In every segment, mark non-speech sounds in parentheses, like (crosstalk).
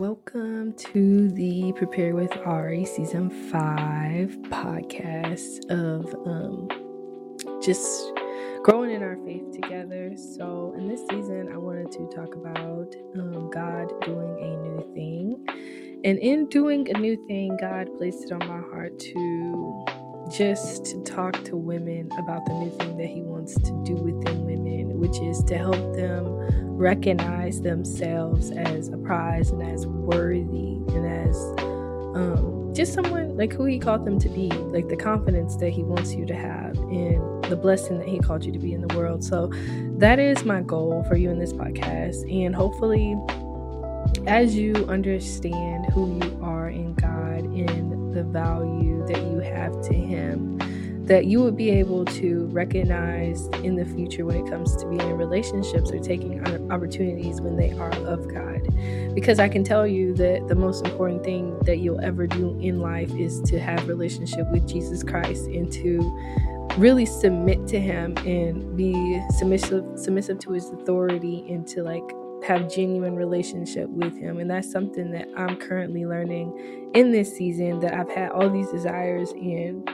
Welcome to the Prepare with Ari season five podcast of um, just growing in our faith together. So, in this season, I wanted to talk about um, God doing a new thing. And in doing a new thing, God placed it on my heart to just to talk to women about the new thing that He wants to do within women, which is to help them recognize themselves as a prize and as worthy and as um, just someone like who He called them to be, like the confidence that He wants you to have and the blessing that He called you to be in the world. So that is my goal for you in this podcast. And hopefully, as you understand who you are in God and the value that you have to Him, that you would be able to recognize in the future when it comes to being in relationships or taking opportunities when they are of God. Because I can tell you that the most important thing that you'll ever do in life is to have relationship with Jesus Christ and to really submit to him and be submissive submissive to his authority and to like have genuine relationship with him. And that's something that i'm currently learning in this season that i've had all these desires and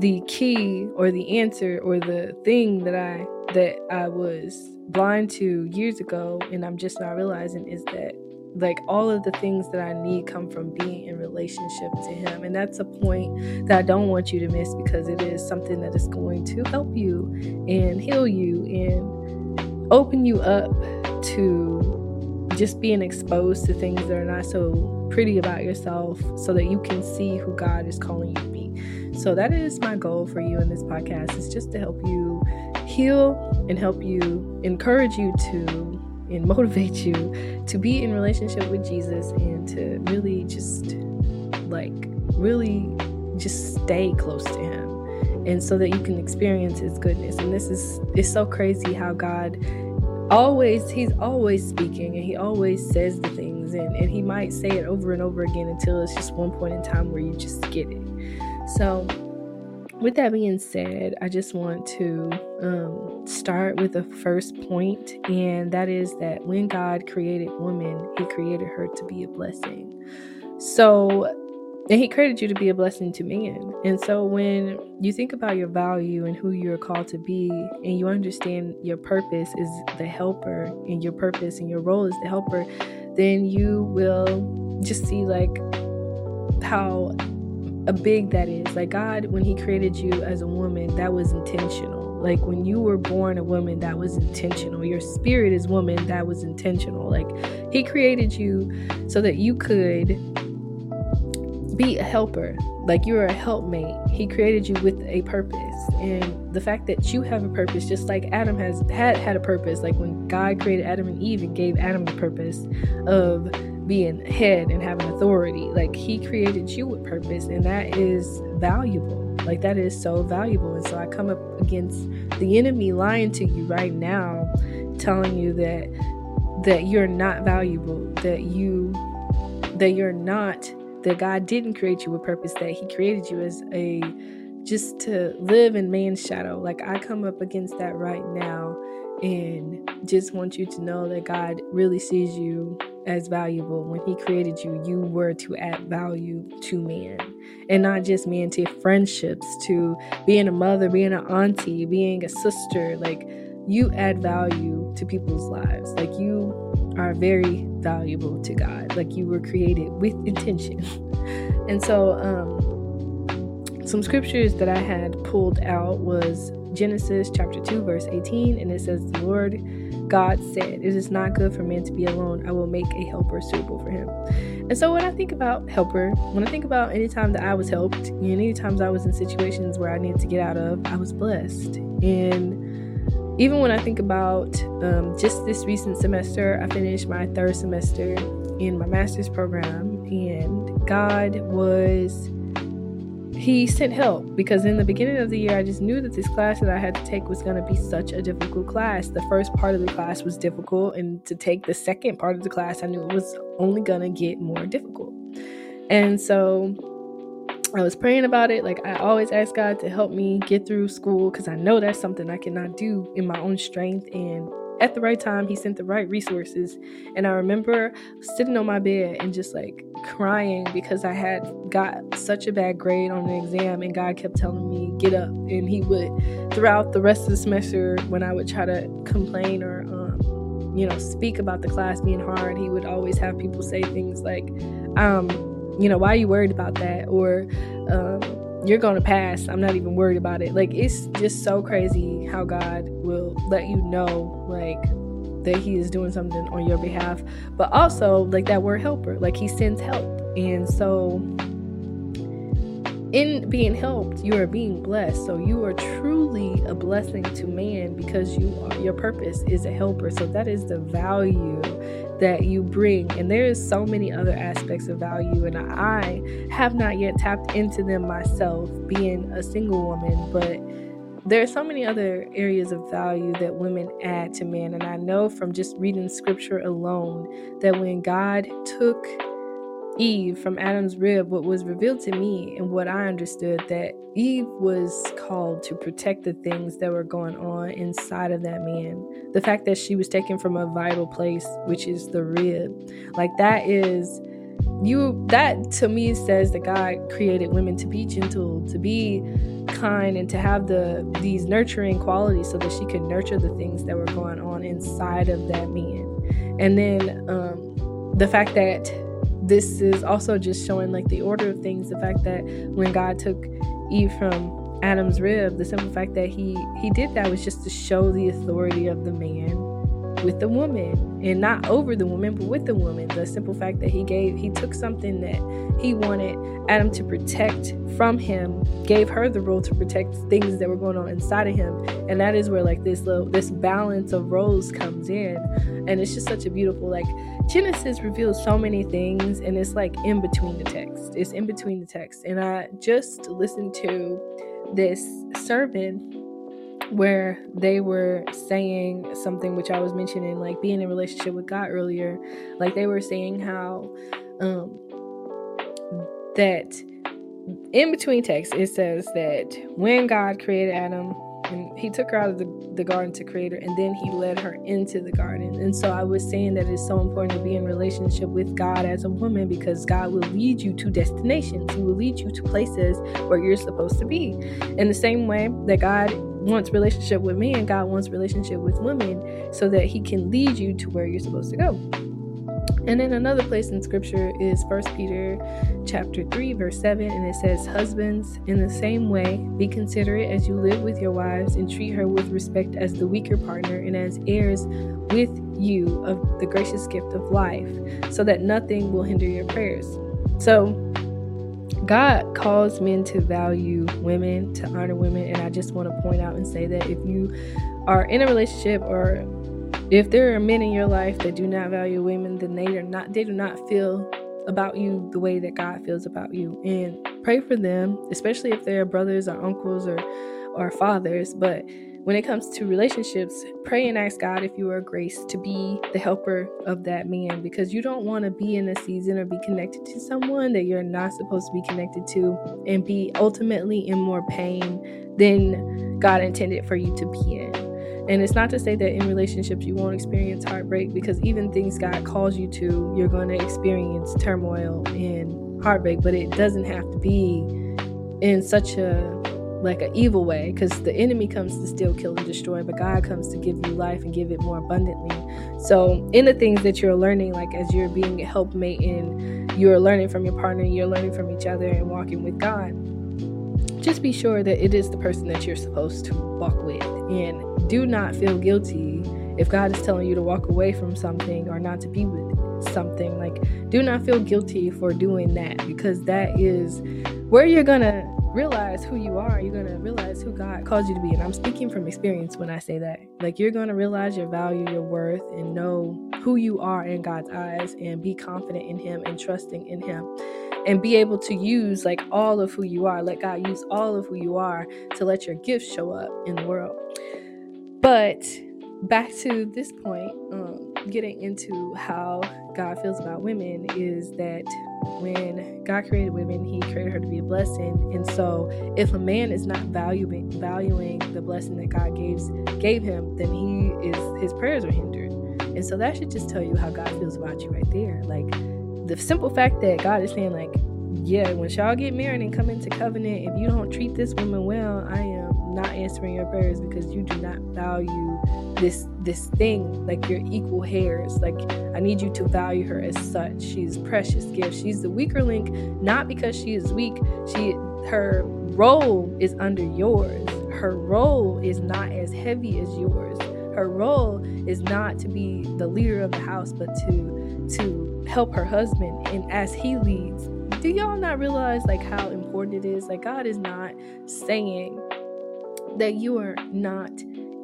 the key or the answer or the thing that i that i was blind to years ago and i'm just not realizing is that like all of the things that i need come from being in relationship to him. And that's a point that i don't want you to miss because it is something that is going to help you and heal you and open you up to just being exposed to things that are not so pretty about yourself so that you can see who God is calling you to be. So that is my goal for you in this podcast is just to help you heal and help you encourage you to and (laughs) motivate you to be in relationship with Jesus and to really just like really just stay close to him and so that you can experience his goodness and this is it's so crazy how God always he's always speaking and he always says the things and, and he might say it over and over again until it's just one point in time where you just get it. So with that being said i just want to um, start with the first point and that is that when god created woman he created her to be a blessing. So and he created you to be a blessing to man. And so when you think about your value and who you're called to be, and you understand your purpose is the helper, and your purpose and your role is the helper, then you will just see like how a big that is. Like God, when He created you as a woman, that was intentional. Like when you were born a woman, that was intentional. Your spirit is woman, that was intentional. Like He created you so that you could be a helper. Like you're a helpmate. He created you with a purpose. And the fact that you have a purpose just like adam has had had a purpose like when god created adam and eve and gave adam the purpose of being head and having authority like he created you with purpose and that is valuable. Like that is so valuable. And so i come up against the enemy lying to you right now telling you that that you're not valuable that you that you're not that God didn't create you with purpose, that He created you as a just to live in man's shadow. Like I come up against that right now and just want you to know that God really sees you as valuable. When He created you, you were to add value to man and not just man to friendships, to being a mother, being an auntie, being a sister. Like you add value to people's lives. Like you are very valuable to God. Like you were created with intention. (laughs) and so, um, some scriptures that I had pulled out was Genesis chapter 2, verse 18, and it says, The Lord God said, It is not good for man to be alone. I will make a helper suitable for him. And so when I think about helper, when I think about any time that I was helped, any times I was in situations where I needed to get out of, I was blessed. And even when I think about um, just this recent semester, I finished my third semester in my master's program, and God was, He sent help because in the beginning of the year, I just knew that this class that I had to take was going to be such a difficult class. The first part of the class was difficult, and to take the second part of the class, I knew it was only going to get more difficult. And so I was praying about it. Like I always ask God to help me get through school because I know that's something I cannot do in my own strength. And at the right time. He sent the right resources. And I remember sitting on my bed and just like crying because I had got such a bad grade on an exam, and God kept telling me, get up. And He would, throughout the rest of the semester, when I would try to complain or, um, you know, speak about the class being hard, He would always have people say things like, um, you know, why are you worried about that? Or, um, you're going to pass. I'm not even worried about it. Like, it's just so crazy how God will let you know, like, that He is doing something on your behalf. But also, like, that word helper, like, He sends help. And so, in being helped, you are being blessed. So you are truly a blessing to man because you are, your purpose is a helper. So that is the value that you bring. And there is so many other aspects of value, and I have not yet tapped into them myself, being a single woman, but there are so many other areas of value that women add to men. And I know from just reading scripture alone that when God took Eve from Adam's rib, what was revealed to me and what I understood that Eve was called to protect the things that were going on inside of that man. The fact that she was taken from a vital place, which is the rib. Like that is you that to me says that God created women to be gentle, to be kind and to have the these nurturing qualities so that she could nurture the things that were going on inside of that man. And then um the fact that this is also just showing like the order of things the fact that when god took eve from adam's rib the simple fact that he he did that was just to show the authority of the man with the woman and not over the woman but with the woman. The simple fact that he gave he took something that he wanted adam to protect from him gave her the role to protect things that were going on inside of him. And that is where like this little this balance of roles comes in. And it's just such a beautiful like genesis reveals so many things and it's like in between the text. It's in between the text. And i just listened to this sermon where they were saying something which I was mentioning, like being in relationship with God earlier. Like they were saying how um that in between texts it says that when God created Adam and he took her out of the, the garden to create her and then he led her into the garden and so i was saying that it's so important to be in relationship with god as a woman because god will lead you to destinations he will lead you to places where you're supposed to be in the same way that god wants relationship with men god wants relationship with women so that he can lead you to where you're supposed to go and then another place in scripture is First Peter chapter 3 verse 7 and it says husbands in the same way be considerate as you live with your wives and treat her with respect as the weaker partner and as heirs with you of the gracious gift of life so that nothing will hinder your prayers. So God calls men to value women, to honor women, and I just want to point out and say that if you are in a relationship or if there are men in your life that do not value women, then they are not they do not feel about you the way that God feels about you. And pray for them, especially if they're brothers or uncles or or fathers. But when it comes to relationships, pray and ask God if you are grace to be the helper of that man because you don't want to be in a season or be connected to someone that you're not supposed to be connected to and be ultimately in more pain than God intended for you to be in. And it's not to say that in relationships you won't experience heartbreak because even things God calls you to, you're going to experience turmoil and heartbreak, but it doesn't have to be in such a like an evil way because the enemy comes to steal, kill, and destroy, but God comes to give you life and give it more abundantly. So, in the things that you're learning, like as you're being a helpmate and you're learning from your partner, you're learning from each other and walking with God, just be sure that it is the person that you're supposed to walk with and do not feel guilty if God is telling you to walk away from something or not to be with something. Like, do not feel guilty for doing that because that is where you're going to realize who you are. You're going to realize who God calls you to be. And I'm speaking from experience when I say that. Like, you're going to realize your value, your worth, and know who you are in God's eyes and be confident in Him and trusting in Him and be able to use like all of who you are. Let God use all of who you are to let your gifts show up in the world. But back to this point, um, getting into how God feels about women is that when God created women, He created her to be a blessing. And so, if a man is not valuing valuing the blessing that God gave gave him, then he is his prayers are hindered. And so that should just tell you how God feels about you right there. Like the simple fact that God is saying, like, yeah, when y'all get married and come into covenant, if you don't treat this woman well, I am not answering your prayers because you do not value this this thing like your equal hairs. Like I need you to value her as such. She's precious gift. She's the weaker link, not because she is weak. She her role is under yours. Her role is not as heavy as yours. Her role is not to be the leader of the house, but to to help her husband and as he leads. Do y'all not realize like how important it is? Like God is not saying that you are not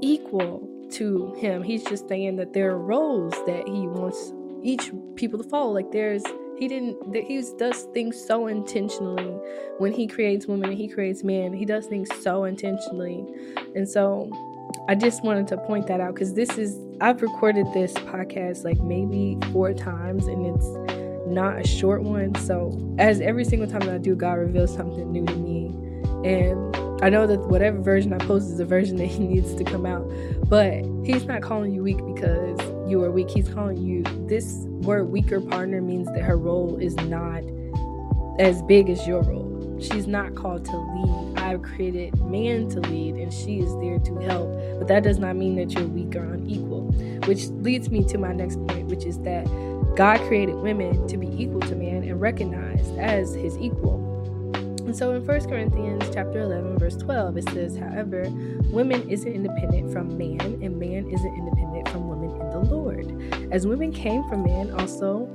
equal to him. He's just saying that there are roles that he wants each people to follow. Like there's he didn't that he does things so intentionally when he creates women and he creates men. He does things so intentionally. And so I just wanted to point that out because this is I've recorded this podcast like maybe four times and it's not a short one. So as every single time that I do, God reveals something new to me. And I know that whatever version I post is the version that he needs to come out. But he's not calling you weak because you are weak. He's calling you this word weaker partner means that her role is not as big as your role. She's not called to lead. I've created man to lead and she is there to help. But that does not mean that you're weak or unequal. Which leads me to my next point, which is that God created women to be equal to man and recognized as his equal. And so in 1 Corinthians chapter 11 verse 12 it says, "However, women isn't independent from man and man isn't independent from women in the Lord. As women came from man, also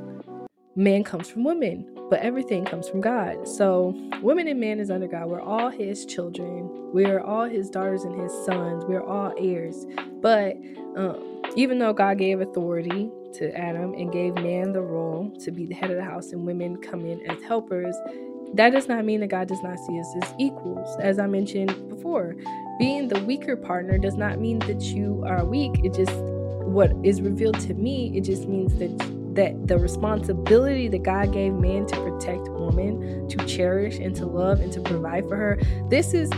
man comes from women, but everything comes from God. So, women and man is under God. We're all his children. We are all his daughters and his sons. We're all heirs. But um, even though God gave authority to Adam and gave man the role to be the head of the house and women come in as helpers, that does not mean that God does not see us as equals. As I mentioned before, being the weaker partner does not mean that you are weak. It just, what is revealed to me, it just means that that the responsibility that God gave man to protect woman, to cherish and to love and to provide for her. This is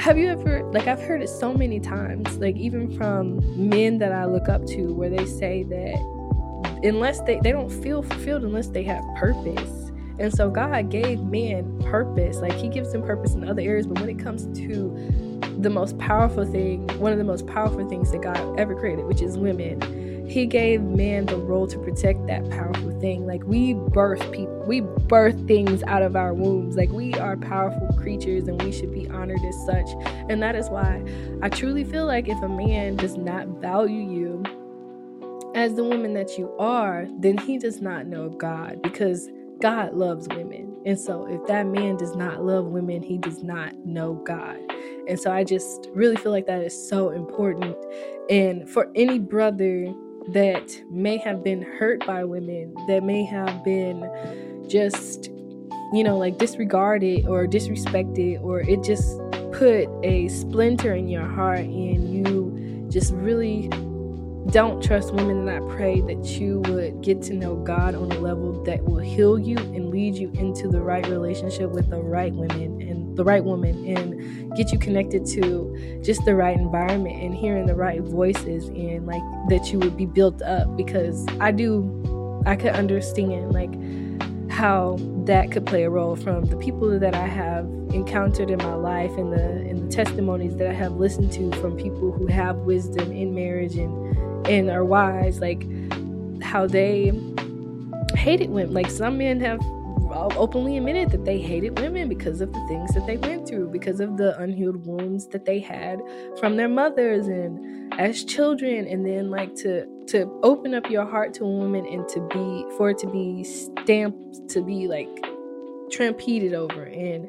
have you ever like I've heard it so many times, like even from men that I look up to where they say that unless they they don't feel fulfilled unless they have purpose and so God gave man purpose. Like he gives them purpose in other areas, but when it comes to the most powerful thing, one of the most powerful things that God ever created, which is women, he gave man the role to protect that powerful thing. Like we birth people, we birth things out of our wombs. Like we are powerful creatures and we should be honored as such. And that is why I truly feel like if a man does not value you as the woman that you are, then he does not know God because God loves women. And so if that man does not love women, he does not know God. And so I just really feel like that is so important. And for any brother that may have been hurt by women, that may have been just, you know, like disregarded or disrespected, or it just put a splinter in your heart and you just really don't trust women, and I pray that you would get to know God on a level that will heal you and lead you into the right relationship with the right women and the right woman and get you connected to just the right environment and hearing the right voices and like that you would be built up because I do I could understand like how that could play a role from the people that I have encountered in my life and the and the testimonies that I have listened to from people who have wisdom in marriage and and are wise, like how they hated women. Like some men have openly admitted that they hated women because of the things that they went through, because of the unhealed wounds that they had from their mothers and as children, and then like to to open up your heart to a woman and to be for it to be stamped to be like trampeded over. And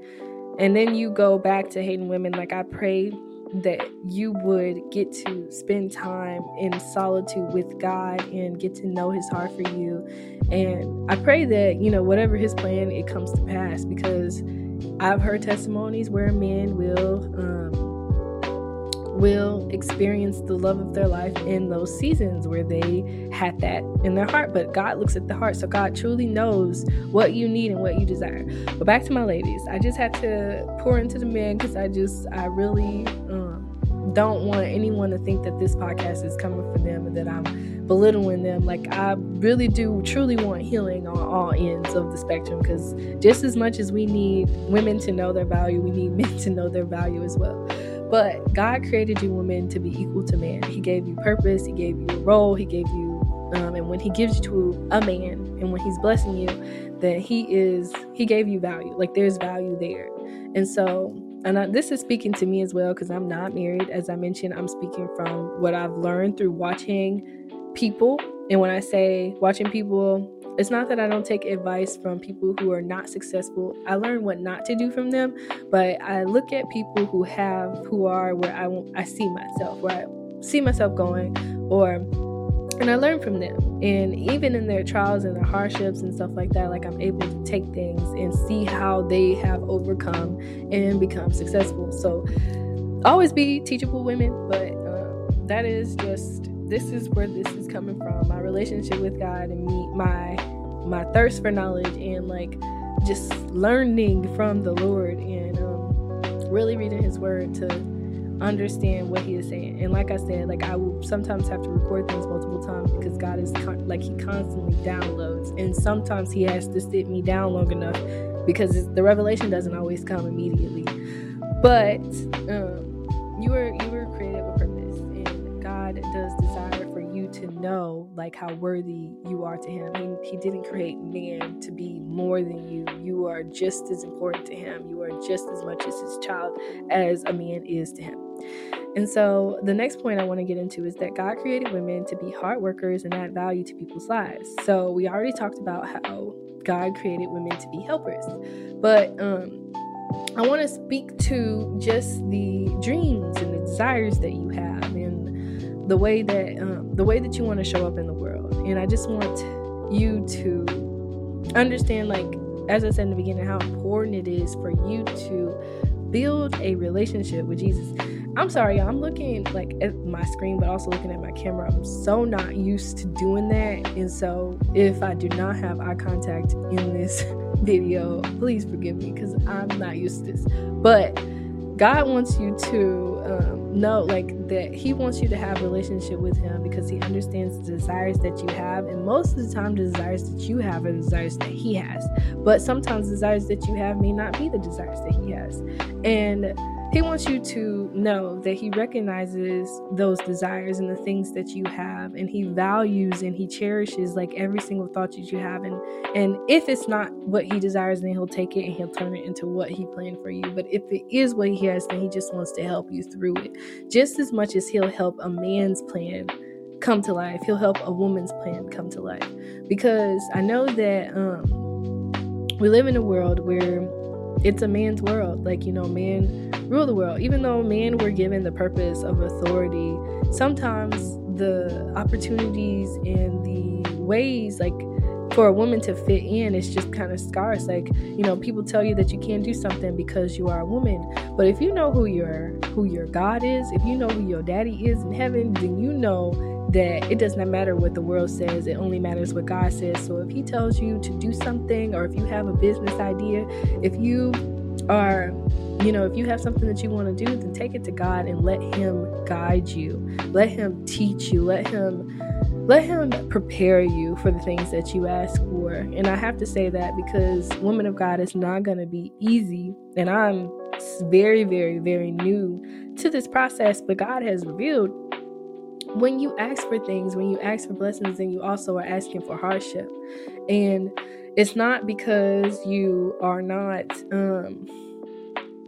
and then you go back to hating women. Like i pray that you would get to spend time in solitude with God and get to know his heart for you. And I pray that, you know, whatever his plan, it comes to pass because I've heard testimonies where men will um, will experience the love of their life in those seasons where they had that in their heart. But God looks at the heart. So God truly knows what you need and what you desire. But back to my ladies, I just had to pour into the men because I just, I really um, don't want anyone to think that this podcast is coming for them and that I'm belittling them. Like, I really do truly want healing on all ends of the spectrum because just as much as we need women to know their value, we need (laughs) men to know their value as well. But God created you women to be equal to man. He gave you purpose, He gave you a role, He gave you, um, and when He gives you to a man, and when He's blessing you, then He is, He gave you value. Like there's value there. And so, and I, this is speaking to me as well because I'm not married. As I mentioned, I'm speaking from what I've learned through watching people. And when I say watching people, it's not that I don't take advice from people who are not successful. I learn what not to do from them, but I look at people who have, who are where I I see myself, where I see myself going, or and I learn from them. And even in their trials and their hardships and stuff like that, like I'm able to take things and see how they have overcome and become successful. So always be teachable women, but uh, that is just this is where this is coming from. My relationship with god and me my my thirst for knowledge and like just learning from the lord and um, really reading his word to understand what he is saying. And like i said like i will sometimes have to record things multiple times because god is con- like he constantly downloads. And sometimes he has to sit me down long enough because the revelation doesn't always come immediately. But um, you were you were god does desire for you to know like how worthy you are to him. He, he didn't create man to be more than you. You are just as important to him. You are just as much as his child as a man is to him. And so the next point I want to get into is that God created women to be hard workers and add value to people's lives. So we already talked about how God created women to be helpers. But um I want to speak to just the dreams and the desires that you have and the way that um, the way that you want to show up in the world. And i just want you to understand like as i said in the beginning how important it is for you to build a relationship with jesus. I'm sorry i'm looking like at my screen but also looking at my camera. I'm so not used to doing that. And so if i do not have eye contact in this (laughs) video please forgive me because i'm not used to this. But god wants you to um, know like that he wants you to have a relationship with him because he understands the desires that you have and most of the time the desires that you have are desires that he has. But sometimes desires that you have may not be the desires that he has. And he wants you to know that he recognizes those desires and the things that you have and he values and he cherishes like every single thought that you have. And and if it's not what he desires then he'll take it and he'll turn it into what he planned for you. But if it is what he has then he just wants to help you through it. Just as much as he'll help a man's plan come to life he'll help a woman's plan come to life. Because i know that um we live in a world where it's a man's world. Like, you know, men rule the world. Even though men were given the purpose of authority, sometimes the opportunities and the ways, like, for a woman to fit in is just kind of scarce. Like, you know, people tell you that you can't do something because you are a woman. But if you know who your who your God is, if you know who your daddy is in heaven, then you know that it does not matter what the world says, it only matters what God says. So if He tells you to do something, or if you have a business idea, if you are, you know, if you have something that you want to do, then take it to God and let Him guide you, let Him teach you, let Him. Let him prepare you for the things that you ask for. And I have to say that because Woman of God is not going to be easy. And I'm very, very, very new to this process, but God has revealed when you ask for things, when you ask for blessings, then you also are asking for hardship. And it's not because you are not um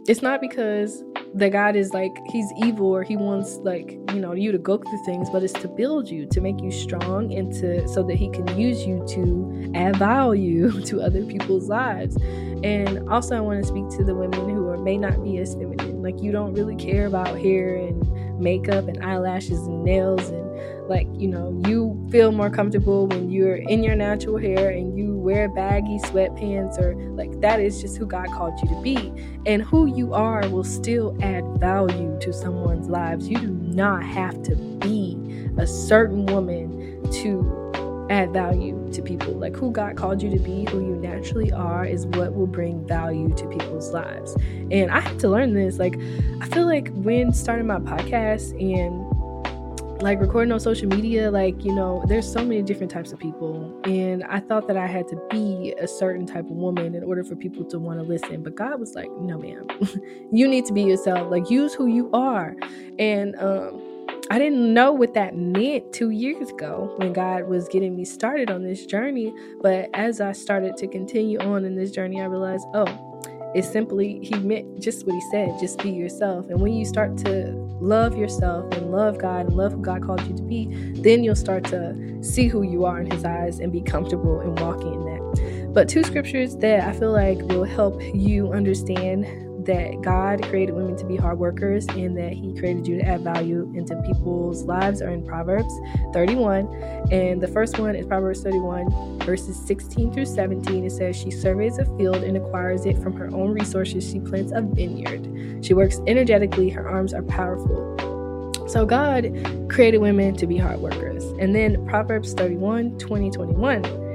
it's not because the God is like he's evil or he wants like you know you to go through things, but it's to build you, to make you strong, and to so that he can use you to add value (laughs) to other people's lives. And also, I want to speak to the women who are may not be as feminine, like you don't really care about hair and makeup and eyelashes and nails and like you know you feel more comfortable when you're in your natural hair and you wear baggy sweatpants or like that is just who God called you to be. And who you are will still add value to someone's lives. You do not have to be a certain woman to add value to people. Like who God called you to be, who you naturally are, is what will bring value to people's lives. And I had to learn this. Like, I feel like when starting my podcast and like recording on social media, like, you know, there's so many different types of people. And I thought that I had to be a certain type of woman in order for people to want to listen. But God was like, no, ma'am, (laughs) you need to be yourself. Like, use who you are. And, um, I didn't know what that meant two years ago when God was getting me started on this journey. But as I started to continue on in this journey, I realized, oh, it's simply, He meant just what He said just be yourself. And when you start to love yourself and love God and love who God called you to be, then you'll start to see who you are in His eyes and be comfortable in walking in that. But two scriptures that I feel like will help you understand that God created women to be hard workers and that He created you to add value into people's lives are in Proverbs 31. And the first one is Proverbs 31, verses 16 through 17. It says, She surveys a field and acquires it from her own resources. She plants a vineyard. She works energetically, her arms are powerful. So God created women to be hard workers. And then Proverbs 31, 20, 21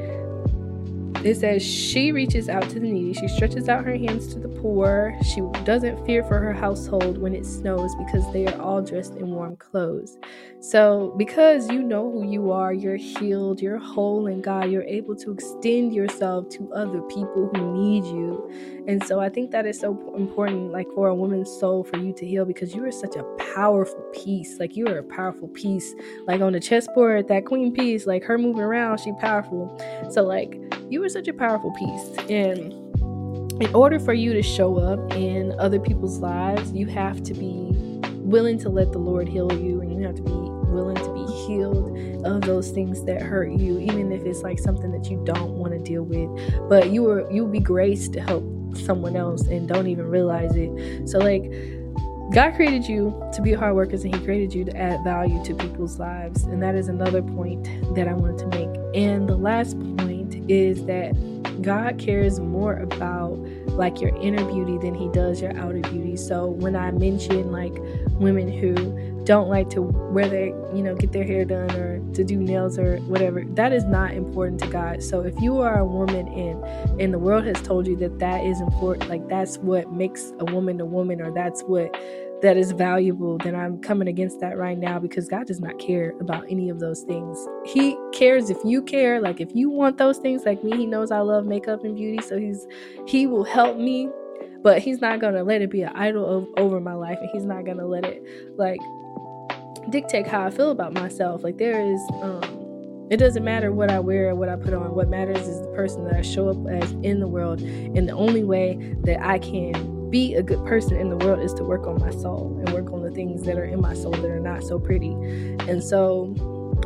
it says, She reaches out to the needy. She stretches out her hands to the poor. She doesn't fear for her household when it snows because they are all dressed in warm clothes. So, because you know who you are, you're healed, you're whole in God, you're able to extend yourself to other people who need you. And so, I think that is so important, like for a woman's soul, for you to heal because you are such a powerful piece. Like, you are a powerful piece. Like on the chessboard, that queen piece, like her moving around, she powerful. So, like, you are such a powerful piece. And in order for you to show up in other people's lives, you have to be willing to let the Lord heal you and you have to be willing to be healed of those things that hurt you, even if it's like something that you don't want to deal with. But you are you'll be graced to help someone else and don't even realize it. So like God created you to be hard workers and He created you to add value to people's lives. And that is another point that I wanted to make. And the last point is that God cares more about like your inner beauty than He does your outer beauty. So when I mention like women who don't like to wear their, you know, get their hair done or to do nails or whatever, that is not important to God. So if you are a woman and and the world has told you that that is important, like that's what makes a woman a woman or that's what that is valuable, then I'm coming against that right now because God does not care about any of those things. He cares if you care, like if you want those things like me, he knows I love makeup and beauty, so he's he will help me but he's not gonna let it be an idol of, over my life and he's not gonna let it like dictate how I feel about myself. Like there is um it doesn't matter what I wear or what I put on. What matters is the person that I show up as in the world. And the only way that I can be a good person in the world is to work on my soul and work on the things that are in my soul that are not so pretty. And so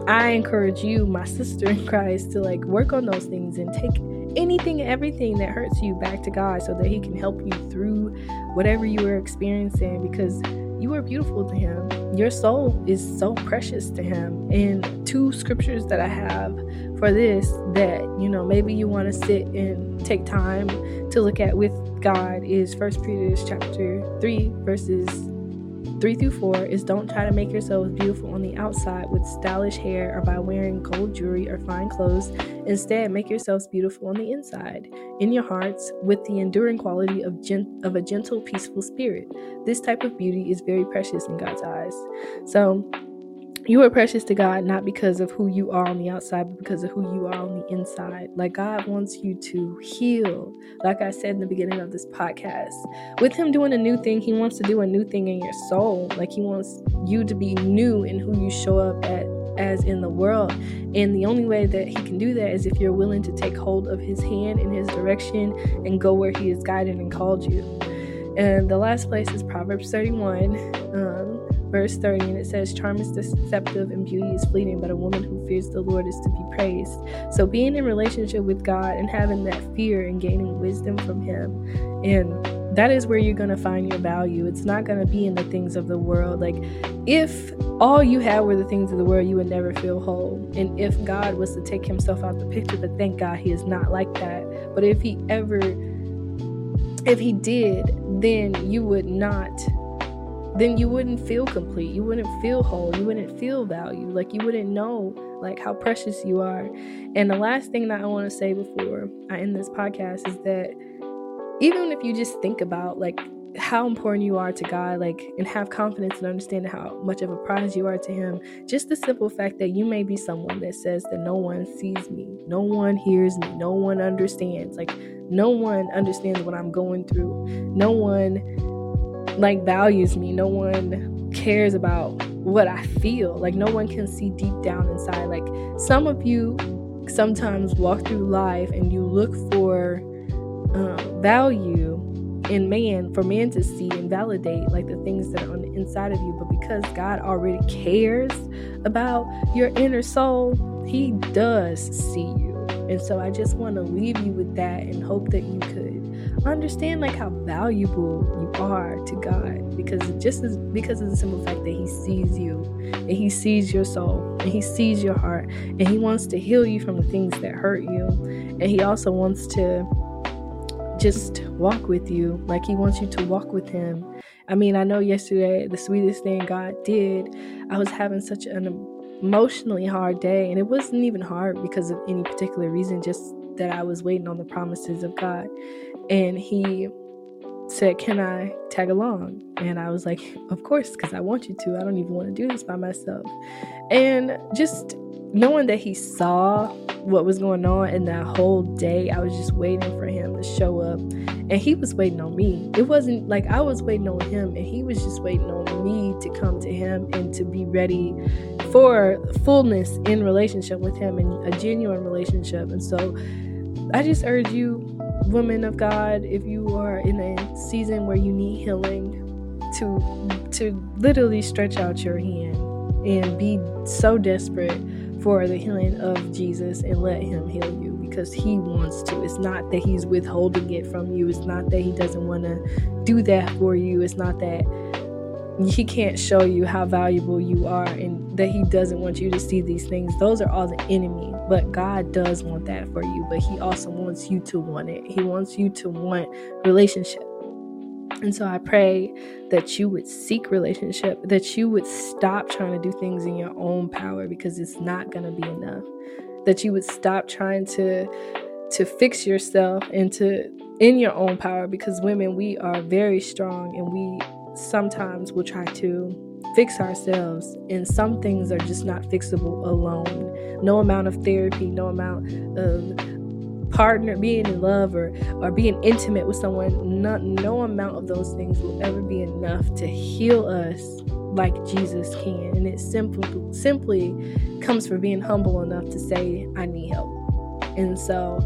I encourage you, my (laughs) sister in Christ, to like work on those things and take anything and everything that hurts you back to God so that He can help you through whatever you are experiencing because you are beautiful to him. Your soul is so precious to him. And two scriptures that I have for this that, you know, maybe you want to sit and take time to look at with God is First Peter chapter 3 verses 3 through 4 is don't try to make yourselves beautiful on the outside with stylish hair or by wearing gold jewelry or fine clothes. Instead, make yourselves beautiful on the inside, in your hearts, with the enduring quality of, gen- of a gentle, peaceful spirit. This type of beauty is very precious in God's eyes. So, you are precious to God not because of who you are on the outside, but because of who you are on the inside. Like God wants you to heal. Like I said in the beginning of this podcast, with Him doing a new thing, He wants to do a new thing in your soul. Like He wants you to be new in who you show up at as in the world. And the only way that He can do that is if you're willing to take hold of His hand in His direction and go where He has guided and called you. And the last place is Proverbs 31. Um, verse 30, and it says, Charm is deceptive and beauty is fleeting, but a woman who fears the Lord is to be praised. So being in relationship with God and having that fear and gaining wisdom from Him and that is where you're going to find your value. It's not going to be in the things of the world. Like, if all you had were the things of the world, you would never feel whole. And if God was to take himself out the picture, but thank God he is not like that. But if he ever, if he did, then you would not then you wouldn't feel complete. You wouldn't feel whole. You wouldn't feel value. Like you wouldn't know like how precious you are. And the last thing that I want to say before I end this podcast is that even if you just think about like how important you are to God, like, and have confidence and understand how much of a prize you are to Him. Just the simple fact that you may be someone that says that no one sees me, no one hears me, no one understands. Like, no one understands what I'm going through. No one, like, values me. No one cares about what I feel. Like, no one can see deep down inside. Like, some of you sometimes walk through life and you look for um, value in man for man to see and validate like the things that are on the inside of you but because god already cares about your inner soul he does see you and so i just want to leave you with that and hope that you understand like how valuable you are to god because just as because of the simple fact that he sees you and he sees your soul and he sees your heart and he wants to heal you from the things that hurt you and he also wants to just walk with you like he wants you to walk with him. I mean, I know yesterday the sweetest thing God did, I was having such an emotionally hard day and it wasn't even hard because of any particular reason just that I was waiting on the promises of God. And he said, Can I tag along? And I was like, Of course, because I want you to. I don't even want to do this by myself. And just knowing that he saw what was going on and that whole day i was just waiting for him to show up and he was waiting on me it wasn't like i was waiting on him and he was just waiting on me to come to him and to be ready for fullness in relationship with him and a genuine relationship and so i just urge you women of god if you are in a season where you need healing to to literally stretch out your hand and be so desperate for the healing of Jesus and let Him heal you because He wants to. It's not that He's withholding it from you, it's not that He doesn't want to do that for you, it's not that He can't show you how valuable you are and that He doesn't want you to see these things. Those are all the enemy, but God does want that for you, but He also wants you to want it. He wants you to want relationship. And so I pray that you would seek relationship, that you would stop trying to do things in your own power because it's not going to be enough. That you would stop trying to to fix yourself into in your own power because women we are very strong and we sometimes will try to fix ourselves and some things are just not fixable alone. No amount of therapy, no amount of partner, being in love, or or being intimate with someone, not, no amount of those things will ever be enough to heal us like Jesus can. And it simply simply comes from being humble enough to say, I need help. And so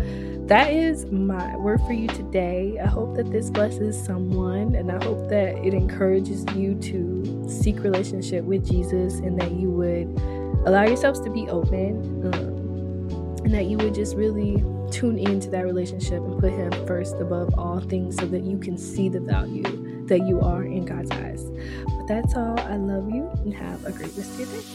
that is my word for you today. I hope that this blesses someone and I hope that it encourages you to seek relationship with Jesus and that you would allow yourselves to be open um, and that you would just really tune into that relationship and put Him first above all things so that you can see the value that you are in God's eyes. But that's all. I love you and have a great rest of your day.